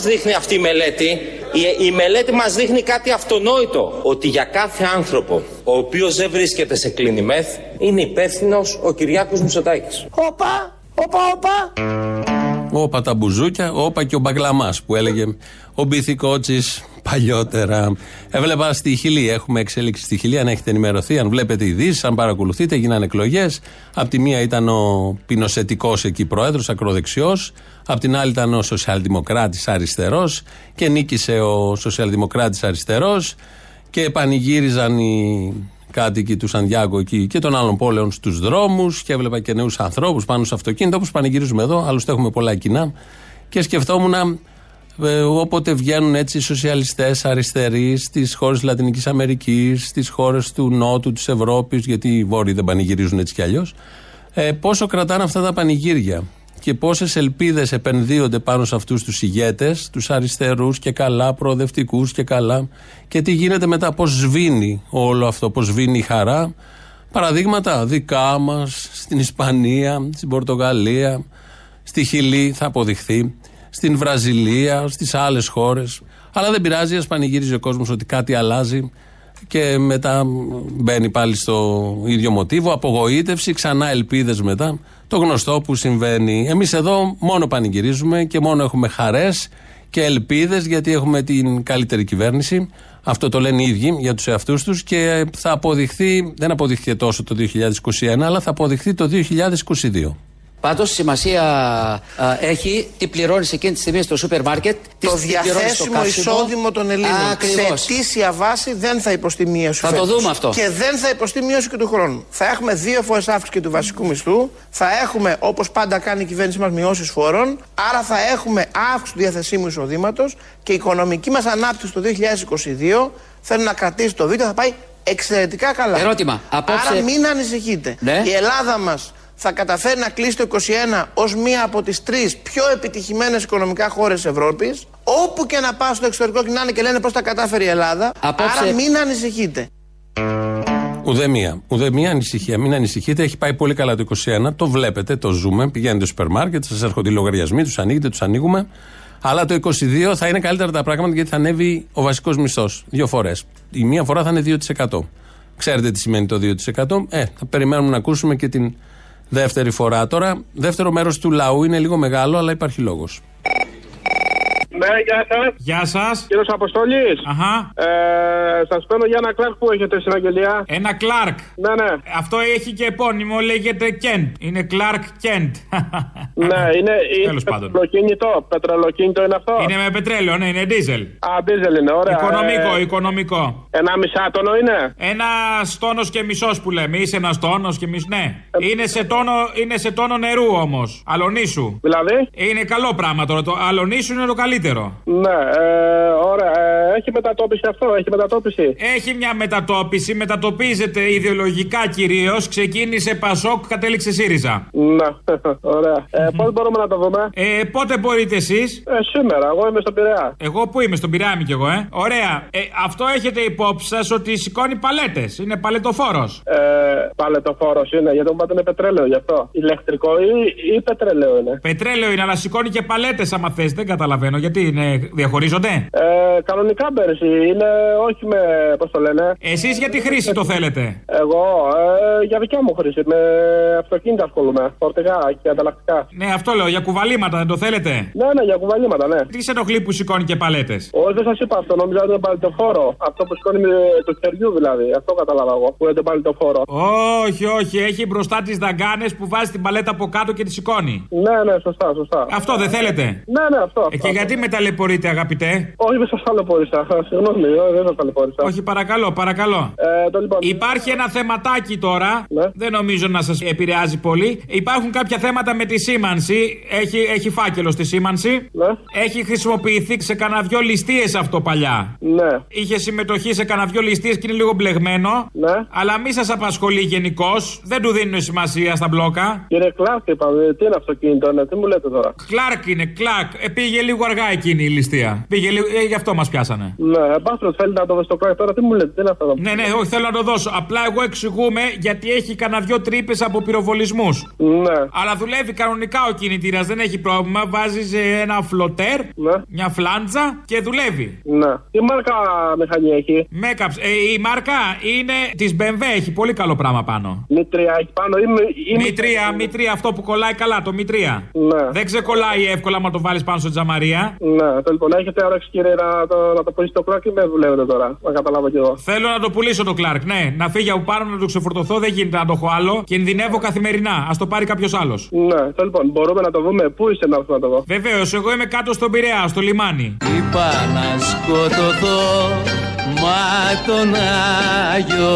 δείχνει αυτή η μελέτη. Η, η μελέτη μας δείχνει κάτι αυτονόητο. Ότι για κάθε άνθρωπο ο οποίος δεν βρίσκεται σε κλίνη μεθ είναι υπεύθυνος ο Κυριάκος Μητσοτάκης. Όπα, όπα, όπα. Όπα τα μπουζούκια, όπα και ο μπαγκλαμάς που έλεγε ο Μπιθικότσι παλιότερα. Έβλεπα στη Χιλή, έχουμε εξέλιξη στη Χιλή. Αν έχετε ενημερωθεί, αν βλέπετε ειδήσεις, αν παρακολουθείτε, έγιναν εκλογές. Απ' τη μία ήταν ο Πινοσετικός εκεί πρόεδρος, ακροδεξιός. Απ' την άλλη ήταν ο Σοσιαλδημοκράτης αριστερός. Και νίκησε ο Σοσιαλδημοκράτης αριστερός. Και πανηγύριζαν οι κάτοικοι του Σαντιάγκο εκεί και των άλλων πόλεων στους δρόμους. Και έβλεπα και νέους ανθρώπους πάνω σε αυτοκίνητα, όπως πανηγυρίζουμε εδώ. Άλλωστε έχουμε πολλά κοινά. Και σκεφτόμουν ε, όποτε βγαίνουν έτσι οι σοσιαλιστές αριστεροί στις χώρες της Λατινικής Αμερικής, στις χώρες του Νότου, της Ευρώπης, γιατί οι Βόρειοι δεν πανηγυρίζουν έτσι κι αλλιώς, ε, πόσο κρατάνε αυτά τα πανηγύρια και πόσες ελπίδες επενδύονται πάνω σε αυτούς τους ηγέτες, τους αριστερούς και καλά, προοδευτικούς και καλά και τι γίνεται μετά, πώς σβήνει όλο αυτό, πώς σβήνει η χαρά. Παραδείγματα δικά μας, στην Ισπανία, στην Πορτογαλία, στη Χιλή θα αποδειχθεί, στην Βραζιλία, στις άλλες χώρες. Αλλά δεν πειράζει, ας πανηγύριζει ο κόσμος ότι κάτι αλλάζει. Και μετά μπαίνει πάλι στο ίδιο μοτίβο. Απογοήτευση, ξανά ελπίδες μετά. Το γνωστό που συμβαίνει. Εμείς εδώ μόνο πανηγυρίζουμε και μόνο έχουμε χαρές και ελπίδες γιατί έχουμε την καλύτερη κυβέρνηση. Αυτό το λένε οι ίδιοι για τους εαυτούς τους και θα αποδειχθεί, δεν αποδειχθεί τόσο το 2021, αλλά θα αποδειχθεί το 2022. Πάντως σημασία α, έχει τι πληρώνεις εκείνη τη στιγμή στο σούπερ μάρκετ. Το διαθέσιμο εισόδημα των Ελλήνων Ακριβώς. σε αιτήσια βάση δεν θα υποστεί μείωση. Θα το φέτος. δούμε αυτό. Και δεν θα υποστεί μείωση και του χρόνου. Θα έχουμε δύο φορές αύξηση και του βασικού μισθού. Θα έχουμε, όπως πάντα κάνει η κυβέρνησή μας, μειώσεις φόρων. Άρα θα έχουμε αύξηση του διαθεσίμου εισοδήματος και η οικονομική μας ανάπτυξη το 2022 θέλει να κρατήσει το βίντεο, θα πάει εξαιρετικά καλά. Ερώτημα. Απόψε- Άρα μην ανησυχείτε. Ναι. Η Ελλάδα μας θα καταφέρει να κλείσει το 2021 ως μία από τις τρεις πιο επιτυχημένες οικονομικά χώρες της Ευρώπης. Όπου και να πάω στο εξωτερικό και να είναι και λένε πώς τα κατάφερε η Ελλάδα. Απόψε- Άρα μην ανησυχείτε. Ουδέμια. Ουδέμια ανησυχία. Μην ανησυχείτε. Έχει πάει πολύ καλά το 21. Το βλέπετε, το ζούμε. Πηγαίνετε στο σούπερ μάρκετ, σας έρχονται οι λογαριασμοί, τους ανοίγετε, τους ανοίγουμε. Αλλά το 22 θα είναι καλύτερα τα πράγματα γιατί θα ανέβει ο βασικός μισθός. Δύο φορές. Η μία φορά θα είναι 2%. Ξέρετε τι σημαίνει το 2%. Ε, θα περιμένουμε να ακούσουμε και την δεύτερη φορά. Τώρα, δεύτερο μέρος του λαού είναι λίγο μεγάλο, αλλά υπάρχει λόγος. Ναι, γεια σας. Γεια σας. Κύριος Αποστολή. Αχα. Ε, σας παίρνω για ένα κλάρκ που έχετε στην αγγελία. Ένα Κλάρκ. Ναι, ναι. Αυτό έχει και επώνυμο, λέγεται Κέντ. Είναι Κλάρκ Κέντ. Ναι, είναι, είναι Τέλος πάντων. πετρελοκίνητο. Πετρελοκίνητο είναι αυτό. Είναι με πετρέλαιο, ναι, είναι ντίζελ. Α, δίζελ είναι, ωραία. Οικονομικό, Ε, οικονομικό. Ένα μισάτονο είναι; Ένα τόνο και μισός που λέμε. Είσαι ένας τόνο και μισό. Ναι. Είναι σε τόνο, είναι σε τόνο νερού όμως. Αλονίσου. Δηλαδή; Είναι καλό πράγμα τώρα. Το αλονίσου είναι το καλύτερο. Ναι, ε, ωραία. Ε, έχει μετατόπιση αυτό, έχει μετατόπιση. Έχει μια μετατόπιση, μετατοπίζεται ιδεολογικά κυρίως. Ξεκίνησε Πασόκ, κατέληξε ΣΥΡΙΖΑ. Ναι, ωραία. Ε, Πώς μπορούμε να το δούμε; Ε, πότε μπορείτε εσείς; Ε, σήμερα, εγώ είμαι στον Πειραιά. Εγώ που είμαι, στον Πειραιά είμαι κι εγώ, ε. Ωραία. Ε, αυτό έχετε υπόψη σας ότι σηκώνει παλέτες. Είναι παλετοφόρος. Ε, παλετοφόρος είναι, γιατί μου πάτε είναι πετρέλαιο γι' αυτό. Ηλεκτρικό ή, ή πετρέλαιο είναι. Πετρέλαιο είναι, αλλά σηκώνει και παλέτες άμα θες. Δεν καταλαβαίνω. Γιατί είναι, διαχωρίζονται; Ε, κανονικά πέρσι είναι, όχι με. Πώς το λένε. Εσείς για τι χρήση το θέλετε; Εγώ, ε, για δικιά μου χρήση. Με αυτοκίνητα ασχολούμαι. Φορτηγά και ανταλλακτικά. Ναι, αυτό λέω. Για κουβαλήματα δεν το θέλετε; Ναι, ναι, για κουβαλήματα, ναι. Τι σε ενοχλεί που σηκώνει και παλέτες; Όχι, δεν σας είπα αυτό. Νόμιζα ότι είναι παλιτοφόρο. Αυτό που σηκώνει με το χεριού δηλαδή. Αυτό κατάλαβα εγώ. Που είναι το παλιτοφόρο. Όχι, όχι. Έχει μπροστά τις δαγκάνες που βάζει την παλέτα από κάτω και τη σηκώνει. Ναι, ναι, σωστά, σωστά. Αυτό δεν θέλετε; Ναι, ναι, αυτό. Ε, και γιατί με ταλαιπωρείτε, αγαπητέ. Όχι, δεν σας ταλαιπώρησα. Συγγνώμη, ε, δεν σας ταλαιπώρησα. Όχι, παρακαλώ, παρακαλώ. Ε, το λοιπόν. Υπάρχει ένα θεματάκι τώρα. Δεν νομίζω να σας επηρεάζει πολύ. Υπάρχουν κάποια θέματα με τη σήμανση. Έχει, έχει φάκελο στη σήμανση. Έχει χρησιμοποιηθεί σε κανένα δυο ληστείες αυτό παλιά. Ναι. Είχε συμμετοχή σε κανένα δυο ληστείες και είναι λίγο μπλεγμένο. Ναι. Αλλά μη σας απασχολεί γενικώς. Δεν του δίνουν σημασία στα μπλόκα. Κύριε Κλάρκ, είπαμε, τι είναι αυτοκίνητο, ναι, τι μου λέτε τώρα; Κλάρκ είναι, κλάρκ. Ε, πήγε λίγο αργά εκείνη η ληστεία. Πήγε λίγο, ε, γι' αυτό μας πιάσανε. Ναι, μπάστρο, θέλετε να το δώσω στο Κλάρκ τώρα, τι μου λέτε, τι είναι αυτό. Ναι, ναι, όχι, θέλω να το δώσω. Απλά εγώ εξηγούμε γιατί έχει κανένα δυο τρύπες από πυροβολισμούς. Ναι. Αλλά δουλεύει κανονικά ο κινητήρας, δεν έχει πρόβλημα. Βάζει ένα φλοτέρ, μια φλάντζα και δουλεύει. Ναι. Τι μάρκα μηχανή έχει. Μέκαψ. Ε, η μάρκα είναι της BMW, έχει πολύ καλό πράγμα πάνω. Μητρία έχει πάνω ή, ή Μητρία, μητρία, αυτό που κολλάει καλά, το μητρία. Ναι. Δεν ξεκολλάει εύκολα μα το βάλεις πάνω στο τζαμαρία. Ναι, το λοιπόν, έχετε όρεξη κύριε να το, να το πουλήσει το Κλάρκ ή με δουλεύετε τώρα, να καταλάβω κι εγώ. Θέλω να το πουλήσω το Κλάρκ, ναι. Να φύγει από πάνω να το ξεφορτωθώ, δεν γίνεται να το έχω άλλο. Κινδυνεύω καθημερινά. Α το πάρει κάποιος άλλος. Ναι, το λοιπόν, μπορούμε να το δούμε. Πού είστε να έρθουμε να το δω. Βεβαίως, εγώ είμαι κάτω στον Πειραιά, στο λιμάνι. Είπα να σκοτωθώ, μα τον Άγιο.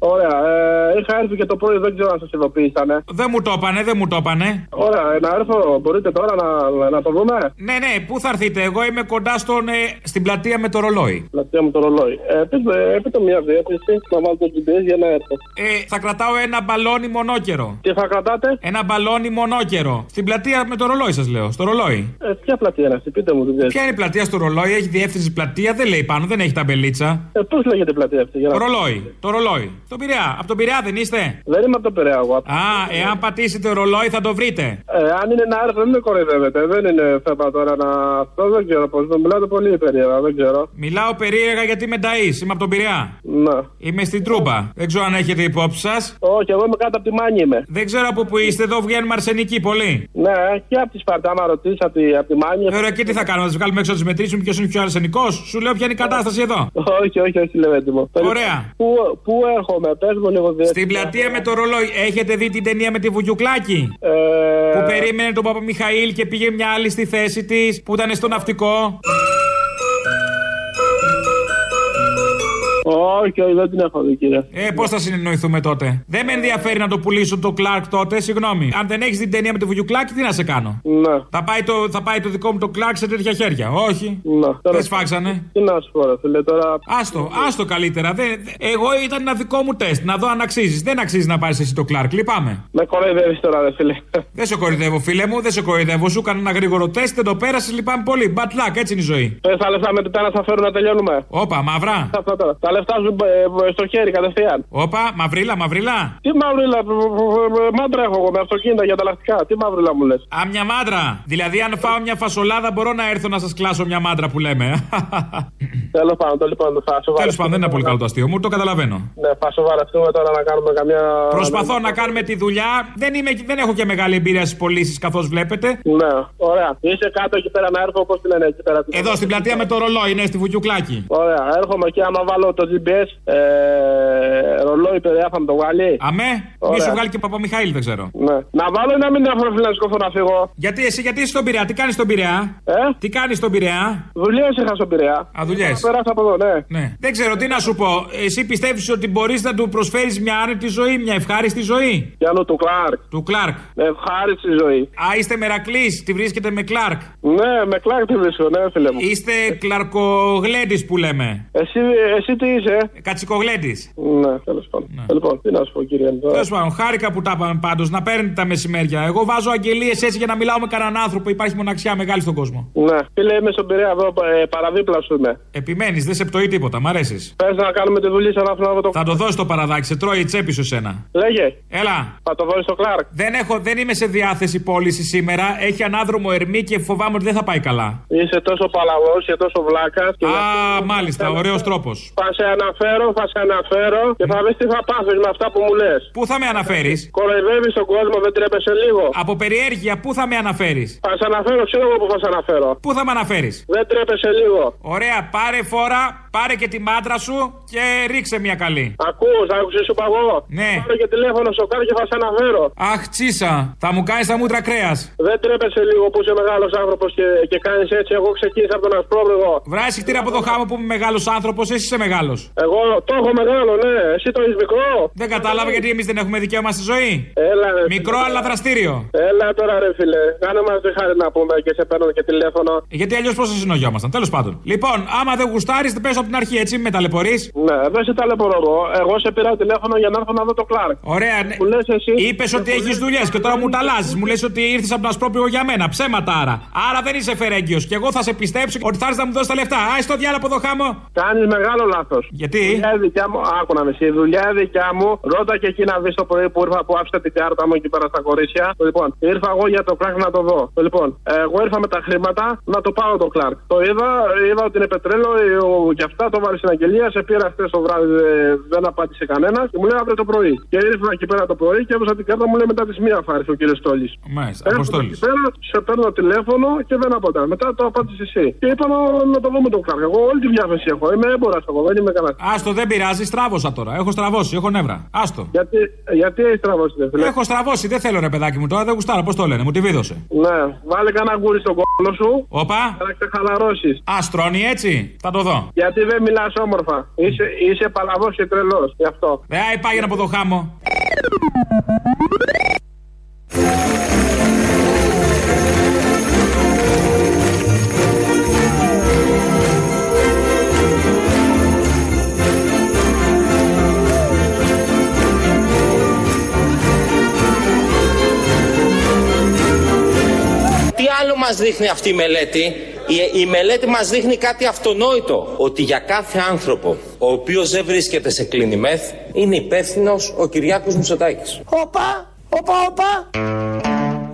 Ωραία, ε, είχα έρθει και το πρωί, δεν ξέρω αν σας ειδοποίησανε. Δεν μου το είπανε, δεν μου το είπανε. Ωραία, ε, να έρθω, μπορείτε τώρα να, να το δούμε; Ναι, ναι, πού θα έρθετε, εγώ είμαι κοντά στον, ε, στην πλατεία με το ρολόι. Πλατεία με το ρολόι. Ε, πείτε, ε, πείτε μια διεύθυνση να βάλω το GPS για να έρθω. Ε, θα κρατάω ένα μπαλόνι μονόκερο. Τι θα κρατάτε; Ένα μπαλόνι μονόκερο. Στην πλατεία με το ρολόι, σας λέω. Στο ρολόι. Ε, ποια πλατεία είναι αυτή, πείτε μου την Ποια είναι η πλατεία στο ρολόι, έχει διεύθυνση πλατεία, δεν λέει πάνω, δεν έχει ταμπελίτσα. Ε, πώς λέγεται η πλατεία αυτή, για να Το ρολόι, το ρολόι. Το Πειραιά, από τον Πειραιά δεν δεν είστε; Δεν είμαι από το Πειραιά εγώ. Α, εάν πατήσετε ρολόι θα το βρείτε. Ε, αν είναι να έρθω, δεν με κοροϊδεύετε. Δεν είναι θέμα τώρα να. Αυτό δεν ξέρω πώς. Δεν μιλάτε πολύ περίεργα, δεν ξέρω. Μιλάω περίεργα γιατί με ταΐς, είμαι από τον Πειραιά. Ναι. Είμαι στην Τρούμπα. Δεν ξέρω αν έχετε υπόψη σας. Όχι, εγώ είμαι κάτω από τη Μάνη είμαι. Δεν ξέρω από πού είστε, εδώ βγαίνουμε αρσενικοί πολύ. Ναι, και από τη Σπαρτά, άμα ρωτήσει από τη, από τη Μάνη. Ε, Ωραία, και τι θα κάνουμε, να του βγάλουμε έξω να του μετρήσουμε ποιος είναι πιο αρσενικός; Σου λέω ποια είναι η κατάσταση εδώ. Όχι, όχι, όχι, λέω έτοιμο. Ωραία. Πού, πού έρχομαι, πες μου λίγο δύο. Στην πλατεία με το ρολόι, έχετε δει την ταινία με τη Βουγιουκλάκη; Ε... Που περίμενε τον Παπαμιχαήλ και πήγε μια άλλη στη θέση της που ήταν στο ναυτικό. Όχι, όχι, δεν την έχω δει, κύριε. Ε, πώς θα συνεννοηθούμε τότε; Δεν με ενδιαφέρει να το πουλήσω το Κλάρκ τότε, συγγνώμη. Αν δεν έχεις την ταινία με το Βουγιουκλάκη, τι να σε κάνω; Ναι. Θα πάει το, θα πάει το δικό μου το Κλάρκ σε τέτοια χέρια. Όχι; Ναι. Δεν σφάξανε. Τι να σου πω, ρε φίλε, τώρα. Άστο, άστο καλύτερα. Δεν, εγώ ήταν ένα δικό μου τεστ, να δω αν αξίζεις. Δεν αξίζει να πάρεις εσύ το Κλάρκ, λυπάμαι. Με κοροϊδεύεις τώρα, ρε φίλε. Δεν σε κοροϊδεύω, φίλε μου, δεν σε κοροϊδεύω. Σου έκανα ένα γρήγορο τεστ, δεν το πέρασες, λυπάμαι πολύ. Bad luck, έτσι είναι η ζωή. Πες τα λεφτά με την να θα φέρουν να τελειώνουμε. Όπα, μαύρα. Αυτά τώρα. Τα λεφτά σου ε, στο χέρι κατευθείαν. Όπα, μαυρίλα, μαυρίλα. Τι μαυρίλα, μάντρα έχω εγώ με αυτοκίνητα για τα λαστικά. Τι μαυρίλα μου λες. Α, μια μάντρα. Δηλαδή, αν φάω μια φασολάδα, μπορώ να έρθω να σας κλάσω μια μάντρα που λέμε. Τέλος πάντων, το λοιπόν το φάσο. Τέλος πάντων, δεν είναι πολύ καλό το αστείο μου, το καταλαβαίνω. Ναι, θα σοβαρευτούμε τώρα να κάνουμε καμιά. Προσπαθώ να κάνουμε τη δουλειά. Δεν, είμαι, δεν έχω και μεγάλη εμπειρία στις πωλήσεις καθώς βλέπετε. Ναι, ωραία. Είσαι κάτω εκεί πέρα να έρθω, πώ τη λένε εκεί πέρα. Εδώ στην πλατεία με το ρολόι, είναι στη Βουγιουκλάκη. Ωραία, έρχομαι και άμα βάλω το GPS. Ε, ρολόι παιδιά θα μου το βγάλει. Αμέ, μη σου βγάλει και Παπαμιχαήλ, δεν ξέρω. Ναι. Να βάλω ή να μην έχω φίλε να σκοφώ να φύγω. Γιατί εσύ, γιατί είσαι στον Πειραιά, τι κάνεις στον Πειραιά; Ε; Τι κάνεις στον Πειραιά; Δουλειές είχα στον Πειραιά. Α, δουλειές. Περάσα από εδώ, ναι. ναι. Δεν ξέρω τι να σου πω. Εσύ πιστεύεις ότι μπορείς να του προσφέρεις μια άνετη ζωή, μια ευχάριστη ζωή; Πιάνω του Κλάρκ. Του Κλάρκ. Ναι, ευχάριστη ζωή. Α, είστε μερακλή, τη βρίσκετε με Κλάρκ. Ναι, με Κλάρκ τη βρίσκω, ναι, φίλε μου. Είστε κλαρκογλέντης που λέμε. Εσύ, εσύ τι είσαι. Κατσικογλέντης. Ναι, τέλος πάντων. Ναι. Λοιπόν, τι να σου πω, κύριε Τέλος πάντων, χάρηκα που τα είπαμε πάντως να παίρνετε τα μεσημέρια. Εγώ βάζω αγγελίες έτσι για να μιλάω με κανέναν άνθρωπο. Υπάρχει μοναξιά μεγάλη στον κόσμο. Ναι, φίλε, είμαι στον Πειραιά εδώ, ε, παραδίπλα σου είμαι. Επιμένεις, δεν σε πτωεί τίποτα, μ' αρέσεις. Πες να κάνουμε τη δουλειά σαν να το. Θα το δώσεις το παραδάκι, σε τρώει η τσέπη σου σένα. Λέγε. Έλα. Θα το δώσει στο Κλάρκ. Δεν, έχω, δεν είμαι σε διάθεση πώληση σήμερα. Έχει ανάδρομο ερμή και φοβάμαι ότι δεν θα πάει καλά. Είσαι τόσο παλαβός και τόσο βλάκας. Α, μάλιστα, ωραίος τρόπος. Θα σε αναφέρω, θα σε αναφέρω και θα δεις τι θα πάθεις με αυτά που μου λες. Πού θα με αναφέρεις; Κοροϊδεύεις τον κόσμο, δεν τρέπεσαι λίγο. Από περιέργεια, πού θα με αναφέρεις; Θα σε αναφέρω, ξέρω εγώ που θα σε αναφέρω. Πού θα με αναφέρεις; Δεν τρέπεσαι λίγο. Ωραία, πάρε φόρα, πάρε και τη μάντρα σου και ρίξε μια καλή. Ακού, άκουσε σου παγώ. Ναι. Πάρε και τηλέφωνο στο κάρ και θα σε αναφέρω. Αχ, τσίσα, θα μου κάνεις τα μούτρα κρέας. Δεν τρέπεσαι λίγο που είσαι μεγάλος άνθρωπος και, και κάνεις έτσι. Εγώ ξεκίνησα από τον Ασπρόβρεγο. Βράσει κτίρια από το χάμο που είμαι μεγάλος άνθρωπος, εσύ είσαι μεγάλος. Εγώ το έχω μεγάλο, ναι. Εσύ το έχεις μικρό. Δεν κατάλαβα γιατί εμείς δεν έχουμε δικαίωμα στη ζωή. Έλα, ρε, Μικρό αλλά δραστήριο. Έλα τώρα, ρε φίλε. Κάνε μας τη χάρη να πούμε και σε παίρνω και τηλέφωνο. Γιατί αλλιώς πώ θα συνογιόμασταν. Τέλος πάντων. Λοιπόν, άμα δεν γουστάρεις, δεν πε από την αρχή, έτσι, με ταλαιπωρείς; Ναι, δεν σε ταλαιπωρώ εγώ. Εγώ σε πήρα τηλέφωνο για να έρθω να δω το Κλάρκ. Ωραία, ναι. Είπες ότι έχεις δουλειές και τώρα μου τα αλλάζεις. Μου λες ότι ήρθες από τον Ασπρόπηγο για μένα. Ψέματα άρα. Άρα δεν είσαι φερέγγιος. Και εγώ θα σε πιστέψω ότι θα έρθεις να μου δώσεις τα λεφτά. Α το διάλογο από εδώ χάμω. Κάνεις μεγάλο λάθος. Γιατί; Δουλειά δικιά μου, άκου να με η δουλειά δικιά μου. Ρώτα και εκεί να δεις το πρωί που ήρθα που άφησε την κάρτα μου εκεί πέρα στα κορίτσια. Λοιπόν, ήρθα εγώ για το Κλάρκ να το δω. Λοιπόν, εγώ ήρθα με τα χρήματα να το πάω το Κλάρκ. Το είδα, είδα ότι είναι πετρέλαιο και αυτά το βάλει στην αγγελία. Σε πήρα χθες το βράδυ, δεν απάντησε κανένας και μου λέει αύριο το πρωί. Και ήρθα εκεί πέρα το πρωί και έβασα την κάρτα μου λέει μετά τις μία θα έρθει ο κύριος Στόλης. Μάλιστα, Αποστόλης. πέρα, σε παίρνω τηλέφωνο και δεν απαντά. Μετά το απάντησε εσύ. Και είπα να, να το δούμε το Κλάρκ. Εγώ όλη τη διάθεση έχω. Είμαι έμπορας εγώ, δεν είμαι κανένας. Άστο, δεν πειράζει, στράβωσα τώρα. Έχω στραβώσει, έχω νεύρα. Άστο. Γιατί, γιατί έχει στραβώσει, δεν φίλε. Έχω στραβώσει, δεν θέλω ρε παιδάκι μου τώρα, δεν γουστάρω, πώς το λένε, μου τη βίδωσε. Ναι, βάλε κανένα αγγούρι στον κώλο σου. Όπα. Για να ξεχαλαρώσεις. Α, στρώνει έτσι, θα το δω. Γιατί δεν μιλάς όμορφα. Είσαι, είσαι παλαβός και τρελός, γι' αυτό. Ε, πάει να από το χάμο. Τι άλλο μας δείχνει αυτή η μελέτη; Η, η μελέτη μας δείχνει κάτι αυτονόητο. Ότι για κάθε άνθρωπο ο οποίος δεν βρίσκεται σε κλίνη μεθ είναι υπεύθυνος ο Κυριάκος Μητσοτάκης. Όπα, όπα, όπα.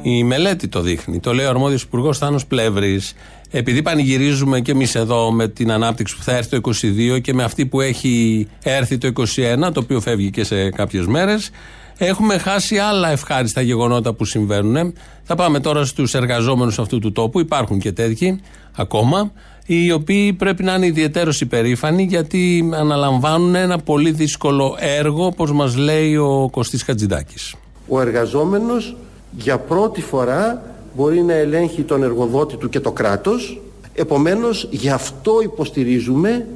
Η μελέτη το δείχνει. Το λέει ο αρμόδιος υπουργός Θάνος Πλεύρης. Επειδή πανηγυρίζουμε και εμείς εδώ με την ανάπτυξη που θα έρθει το 22 και με αυτή που έχει έρθει το 21, το οποίο φεύγει και σε κάποιες μέρες, έχουμε χάσει άλλα ευχάριστα γεγονότα που συμβαίνουν. Θα πάμε τώρα στους εργαζόμενους αυτού του τόπου. Υπάρχουν και τέτοιοι ακόμα, οι οποίοι πρέπει να είναι ιδιαίτερως υπερήφανοι γιατί αναλαμβάνουν ένα πολύ δύσκολο έργο, όπως μας λέει ο Κωστής Χατζηδάκης. Ο εργαζόμενος για πρώτη φορά μπορεί να ελέγχει τον εργοδότη του και το κράτος επομένως γι' αυτό υποστηρίζουμε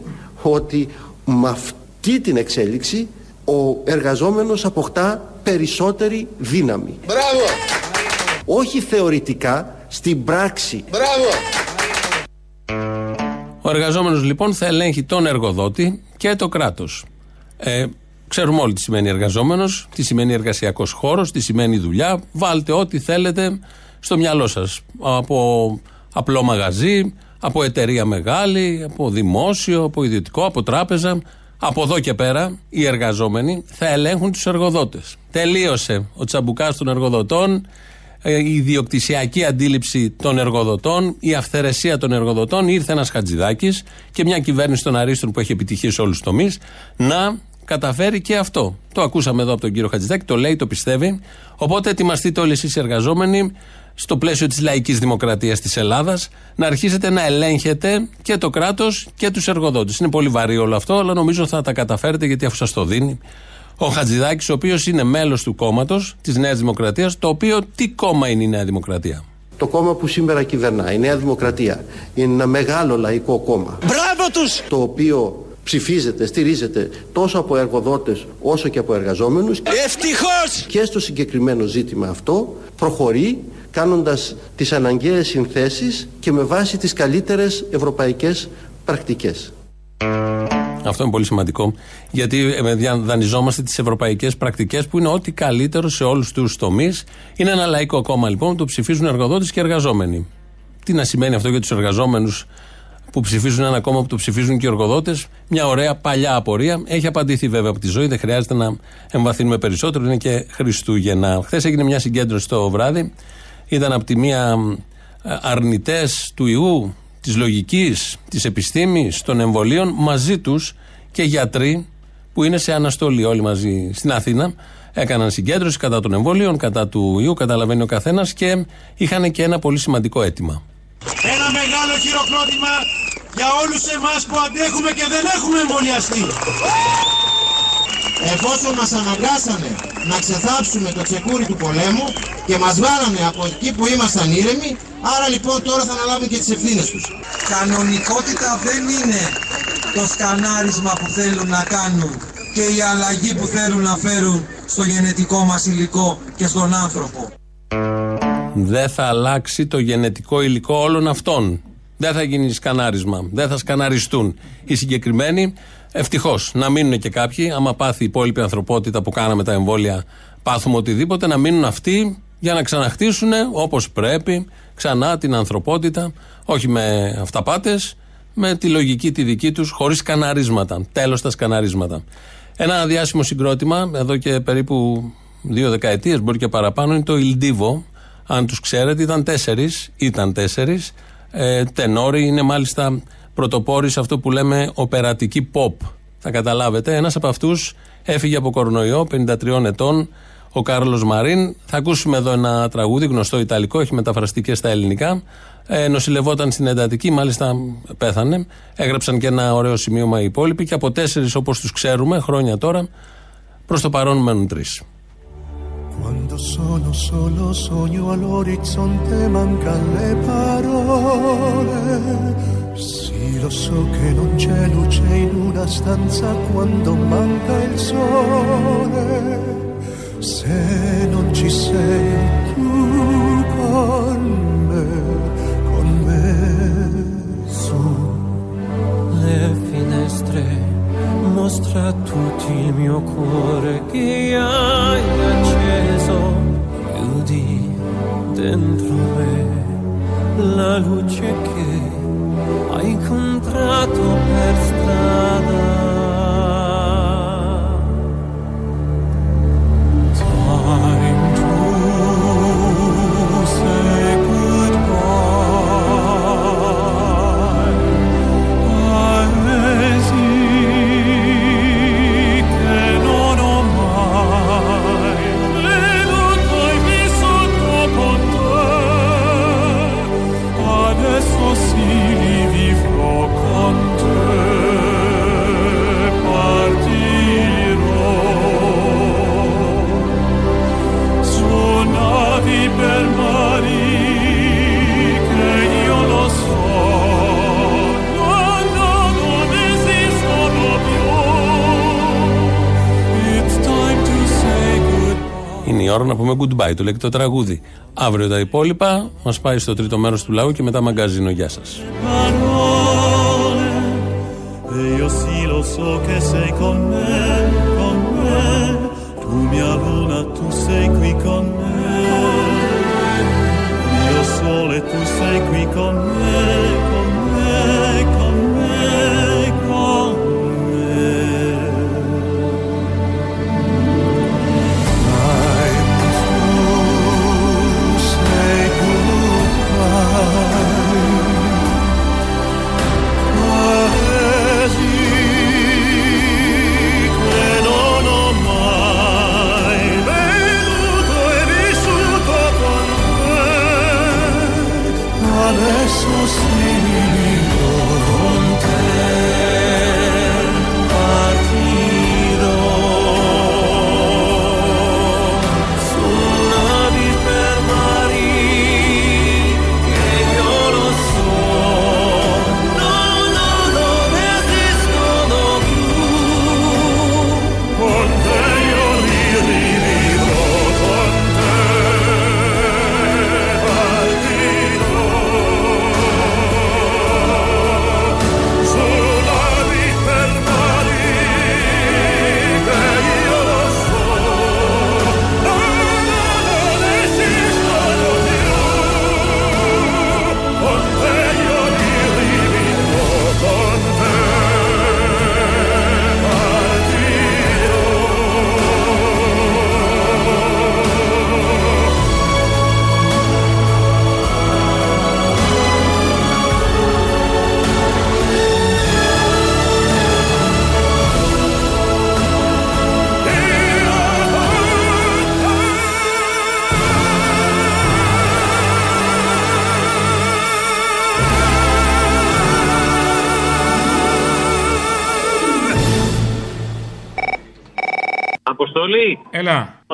ότι με αυτή την εξέλιξη ο εργαζόμενος αποκτά περισσότερη δύναμη Μπράβο! όχι θεωρητικά στην πράξη Μπράβο! Ο εργαζόμενος λοιπόν θα ελέγχει τον εργοδότη και το κράτος. Ε, ξέρουμε όλοι τι σημαίνει εργαζόμενος, τι σημαίνει εργασιακός χώρος, τι σημαίνει δουλειά. Βάλτε ό,τι θέλετε στο μυαλό σας. Από απλό μαγαζί, από εταιρεία μεγάλη, από δημόσιο, από ιδιωτικό, από τράπεζα. Από εδώ και πέρα οι εργαζόμενοι θα ελέγχουν τους εργοδότες. Τελείωσε ο τσαμπουκάς των εργοδοτών, ε, η ιδιοκτησιακή αντίληψη των εργοδοτών, η αυθαιρεσία των εργοδοτών. Ήρθε ένας Χατζηδάκης και μια κυβέρνηση των Αρίστων που έχει επιτυχίε σε όλους τους τομείς να καταφέρει και αυτό. Το ακούσαμε εδώ από τον κύριο Χατζηδάκη, το λέει, το πιστεύει. Οπότε ετοιμαστείτε όλοι εσείς οι εργαζόμενοι στο πλαίσιο της λαϊκής δημοκρατίας της Ελλάδας να αρχίσετε να ελέγχετε και το κράτος και τους εργοδότες. Είναι πολύ βαρύ όλο αυτό, αλλά νομίζω θα τα καταφέρετε γιατί αφού σας το δίνει ο Χατζηδάκης, ο οποίος είναι μέλος του κόμματος της Νέας Δημοκρατίας, το οποίο τι κόμμα είναι η Νέα Δημοκρατία; το κόμμα που σήμερα κυβερνά η Νέα Δημοκρατία είναι ένα μεγάλο λαϊκό κόμμα Μπράβο τους! το οποίο ψηφίζεται, στηρίζεται τόσο από εργοδότες όσο και από εργαζόμενους Ευτυχώς! και στο συγκεκριμένο ζήτημα αυτό προχωρεί κάνοντας τις αναγκαίες συνθέσεις και με βάση τις καλύτερες ευρωπαϊκές πρακτικές. Αυτό είναι πολύ σημαντικό. Γιατί ε, δια- δανειζόμαστε τις ευρωπαϊκές πρακτικές που είναι ό,τι καλύτερο σε όλους τους τομείς. Είναι ένα λαϊκό κόμμα λοιπόν, το ψηφίζουν εργοδότες και εργαζόμενοι. Τι να σημαίνει αυτό για τους εργαζόμενους που ψηφίζουν ένα κόμμα που το ψηφίζουν και οι εργοδότες; Μια ωραία παλιά απορία. Έχει απαντηθεί βέβαια από τη ζωή, δεν χρειάζεται να εμβαθύνουμε περισσότερο. Είναι και Χριστούγεννα. Χθες έγινε μια συγκέντρωση το βράδυ. Ήταν από τη μία αρνητές του ιού, της λογικής, της επιστήμης, των εμβολίων, μαζί τους και γιατροί που είναι σε αναστολή όλοι μαζί στην Αθήνα. Έκαναν συγκέντρωση κατά των εμβολίων, κατά του ιού, καταλαβαίνει ο καθένας και είχαν και ένα πολύ σημαντικό αίτημα. Ένα μεγάλο χειροκρότημα για όλους εμάς που αντέχουμε και δεν έχουμε εμβολιαστεί. Εφόσον μας αναγκάσανε να ξεθάψουμε το τσεκούρι του πολέμου και μας βάλανε από εκεί που ήμασταν ήρεμοι, άρα λοιπόν τώρα θα αναλάβουν και τις ευθύνες τους. Κανονικότητα δεν είναι το σκανάρισμα που θέλουν να κάνουν και η αλλαγή που θέλουν να φέρουν στο γενετικό μας υλικό και στον άνθρωπο. Δεν θα αλλάξει το γενετικό υλικό όλων αυτών. Δεν θα γίνει σκανάρισμα. Δεν θα σκαναριστούν. Οι συγκεκριμένοι, ευτυχώς, να μείνουν και κάποιοι. Άμα πάθει η υπόλοιπη ανθρωπότητα που κάναμε τα εμβόλια, πάθουμε οτιδήποτε, να μείνουν αυτοί για να ξαναχτίσουν όπως πρέπει ξανά την ανθρωπότητα. Όχι με αυταπάτες, με τη λογική τη δική τους, χωρίς σκαναρίσματα. Τέλος τα σκαναρίσματα. Ένα διάσημο συγκρότημα, εδώ και περίπου δύο δεκαετίες, μπορεί και παραπάνω, είναι το Ιλντίβο. Αν τους ξέρετε, ήταν τέσσερις. Ήταν τέσσερις. Ε, τενόροι είναι μάλιστα πρωτοπόροι σε αυτό που λέμε οπερατική pop. Θα καταλάβετε. Ένας από αυτούς έφυγε από κορονοϊό, 53 ετών, ο Κάρλος Μαρίν. Θα ακούσουμε εδώ ένα τραγούδι γνωστό Ιταλικό, έχει μεταφραστεί και στα ελληνικά. Ε, νοσηλευόταν στην εντατική, μάλιστα πέθανε. Έγραψαν και ένα ωραίο σημείωμα οι υπόλοιποι και από τέσσερις όπως τους ξέρουμε, χρόνια τώρα, προς το παρόν μένουν τρεις. Quando sono solo sogno all'orizzonte mancan le parole. Sì, lo so che non c'è luce in una stanza quando manca il sole. Se non ci sei tu con me, con me su. Le finestre mostra a tutti il mio cuore che hai acceso. Chiudi dentro me la luce che incontrato per strada. Goodbye, το λέει και το τραγούδι. Αύριο τα υπόλοιπα μας πάει στο τρίτο μέρος του λαού και μετά μαγκαζίνο. Γεια σας. parole e io sì lo so che sei con me, con me, tu mia luna, tu sei qui con me, io sole, tu sei qui con me,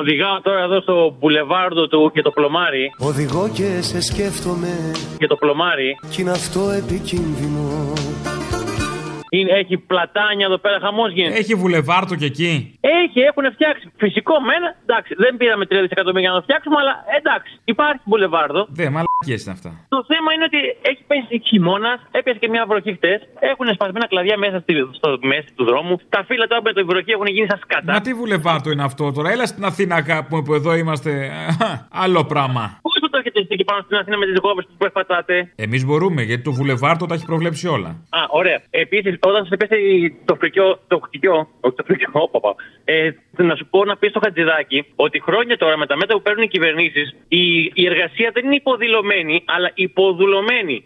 Οδηγάω τώρα εδώ στο μπουλεβάρδο του και το πλωμάρι. Οδηγώ και σε σκέφτομαι Και το πλωμάρι. Κι είναι αυτό επικίνδυνο Είναι, έχει πλατάνια εδώ πέρα, χαμός γίνεται. Έχει βουλεβάρτο και εκεί. Έχει, έχουν φτιάξει. Φυσικό μένα. Εντάξει, δεν πήραμε 3 δισεκατομμύρια να το φτιάξουμε, αλλά εντάξει, υπάρχει μπουλεβάρδο. Δε, μαλακίες είναι αυτά. Το θέμα είναι ότι έχει πέσει χειμώνα, έπιασε και μια βροχή χτες. Έχουν σπασμένα κλαδιά μέσα στη, στο μέση του δρόμου. Τα φύλλα τώρα με το βροχή έχουν γίνει σαν σκατά. Μα τι βουλεβάρτο είναι αυτό τώρα. Έλα στην Αθήνα κάπου που εδώ είμαστε. Άλλο πράγμα. Πώ το έχετε εσεί εκεί πάνω στην Αθήνα με τις κόβε που περπατάτε. Εμείς μπορούμε γιατί το βουλεβάρτο τα έχει προβλέψει όλα. Α, ωραία. Επίσης, όταν σας πέσει το φρικιό, το χτυκιό, όχι το φρικιό, όπαπα, ε, να σου πω να πεις στο Χατζηδάκι ότι χρόνια τώρα με τα μέτρα που παίρνουν οι κυβερνήσεις, η, η εργασία δεν είναι υποδηλωμένη, αλλά υποδουλωμένη.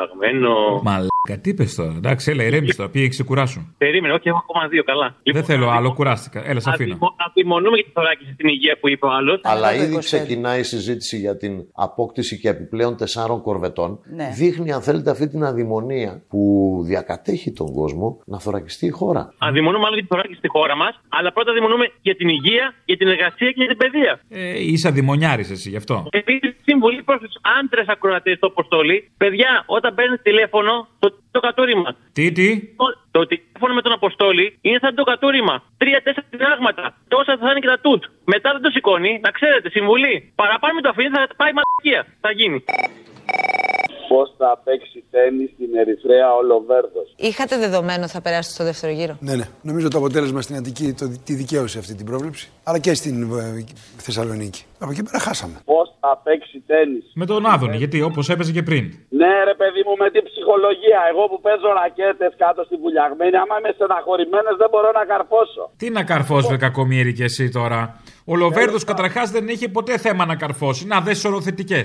Ψαγμένο. Μαλάκα, τι είπες τώρα. Εντάξει, έλα, ηρέμησε τώρα. Πήγε ξεκουράσου. Περίμενε, όχι, έχω ακόμα δύο καλά. Δεν θέλω άλλο, κουράστηκα. Έλα, σε αφήνω. Αδειμο- Αδειμονούμε για τη θωράκιση στην υγεία που είπε ο άλλος. Αλλά ήδη ξεκινάει η συζήτηση για την απόκτηση και επιπλέον τεσσάρων κορβετών. Ναι. Δείχνει, αν θέλετε, αυτή την αδημονία που διακατέχει τον κόσμο να θωρακιστεί η χώρα. Αδειμονούμε μάλλον για τη θωράκιση στη χώρα μας, αλλά πρώτα αδειμονούμε για την υγεία, για την εργασία και για την παιδεία. Ε, είσαι αδημονιάρη εσύ γι' αυτό. Επίσης, συμβουλή προς τους άντρες ακροατές στο Αποστόλη. Παιδιά, όταν παίρνεις τηλέφωνο, το, το κατούριμα. Τι, τι; Το, το τηλέφωνο με τον Αποστόλη είναι σαν το κατούριμα. Τρία-τέσσερα διδάγματα. Τόσα θα είναι και τα τούτ. Μετά δεν το σηκώνει, να ξέρετε, συμβουλή. Παραπάνω με το αφήνει, θα πάει μαλακία. Θα γίνει. Πώς θα παίξει τέννη στην Ερυθρέα ο Λοβέρδος. Είχατε δεδομένο θα περάσετε στο δεύτερο γύρο; Ναι, ναι. Νομίζω το αποτέλεσμα στην Αττική το, τη δικαίωσε αυτή την πρόβλεψη. Αλλά και στην ε, Θεσσαλονίκη. Από εκεί πέρα χάσαμε. Πώς θα παίξει τέννη. Με τον Άδωνη, γιατί όπως έπαιζε και πριν. Ναι, ρε παιδί μου, με την ψυχολογία. Εγώ που παίζω ρακέτες κάτω στη βουλιαγμένη, άμα είμαι στεναχωρημένε δεν μπορώ να καρφώσω. Τι να καρφώσεις, βρε κακομίρι και εσύ τώρα. Ο Λοβέρδος καταρχάς δεν είχε ποτέ θέμα να καρφώσει. Να δε οροθετικέ.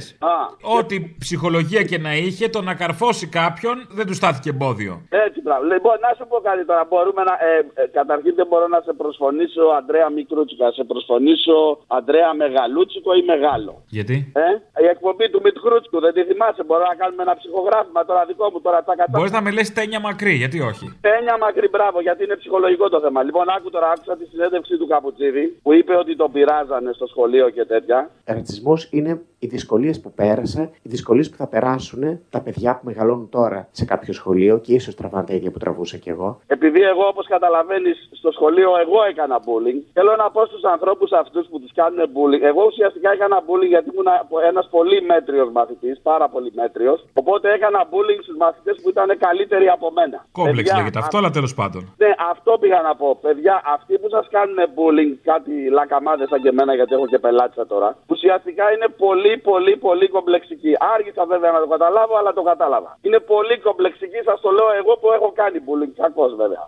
Ό,τι ψυχολογία και να είχε, το να καρφώσει κάποιον δεν του στάθηκε εμπόδιο. Έτσι, μπράβο. Λοιπόν, να σου πω κάτι τώρα. Μπορούμε να. Ε, ε, καταρχήν δεν μπορώ να σε προσφωνήσω Αντρέα Μικρούτσικα. Να σε προσφωνήσω Αντρέα Μεγαλούτσικο ή Μεγάλο. Γιατί; Ε, η εκπομπή του Μιτκρούτσικου δεν τη θυμάσαι. Μπορώ να κάνουμε ένα ψυχογράφημα τώρα δικό μου τώρα τα κατά. Μπορείς να με λες τένια μακρύ, γιατί όχι; Τένια μακρύ, μπράβο, γιατί είναι ψυχολογικό το θέμα. Λοιπόν, άκου τώρα, άκουσα τη συνέντευξη του Καπουτσίδη που είπε ότι τον πειράζανε στο σχολείο και τέτοια. Ρατσισμός είναι οι δυσκολίες που πέρασα, οι δυσκολίες που θα περάσουν τα παιδιά που μεγαλώνουν τώρα σε κάποιο σχολείο και ίσως τραβάνε τα ίδια που τραβούσα κι εγώ. Επειδή εγώ, όπως καταλαβαίνεις, στο σχολείο εγώ έκανα bullying, θέλω να πω στους ανθρώπους αυτούς που τους κάνουν bullying. Εγώ ουσιαστικά έκανα bullying γιατί ήμουν ένας πολύ μέτριος μαθητής, πάρα πολύ μέτριος. Οπότε έκανα bullying στους μαθητές που ήταν καλύτεροι από μένα. Κόμπλεξ Παιδιά, λέγεται αυτό, αλλά τέλος πάντων. Ναι, αυτό πήγα να πω. Παιδιά, αυτοί που σας κάνουν bullying, κάτι λακαμάδε σαν και εμένα, γιατί έχω και πελάτησα τώρα, ουσιαστικά είναι πολύ, πολύ, πολύ κομπλεξικοί. Άργησα βέβαια να το καταλάβω, αλλά το κατάλαβα. Είναι πολύ κομπλεξικοί, σας το λέω εγώ που έχω κάνει bullying. Κακώ βέβαια.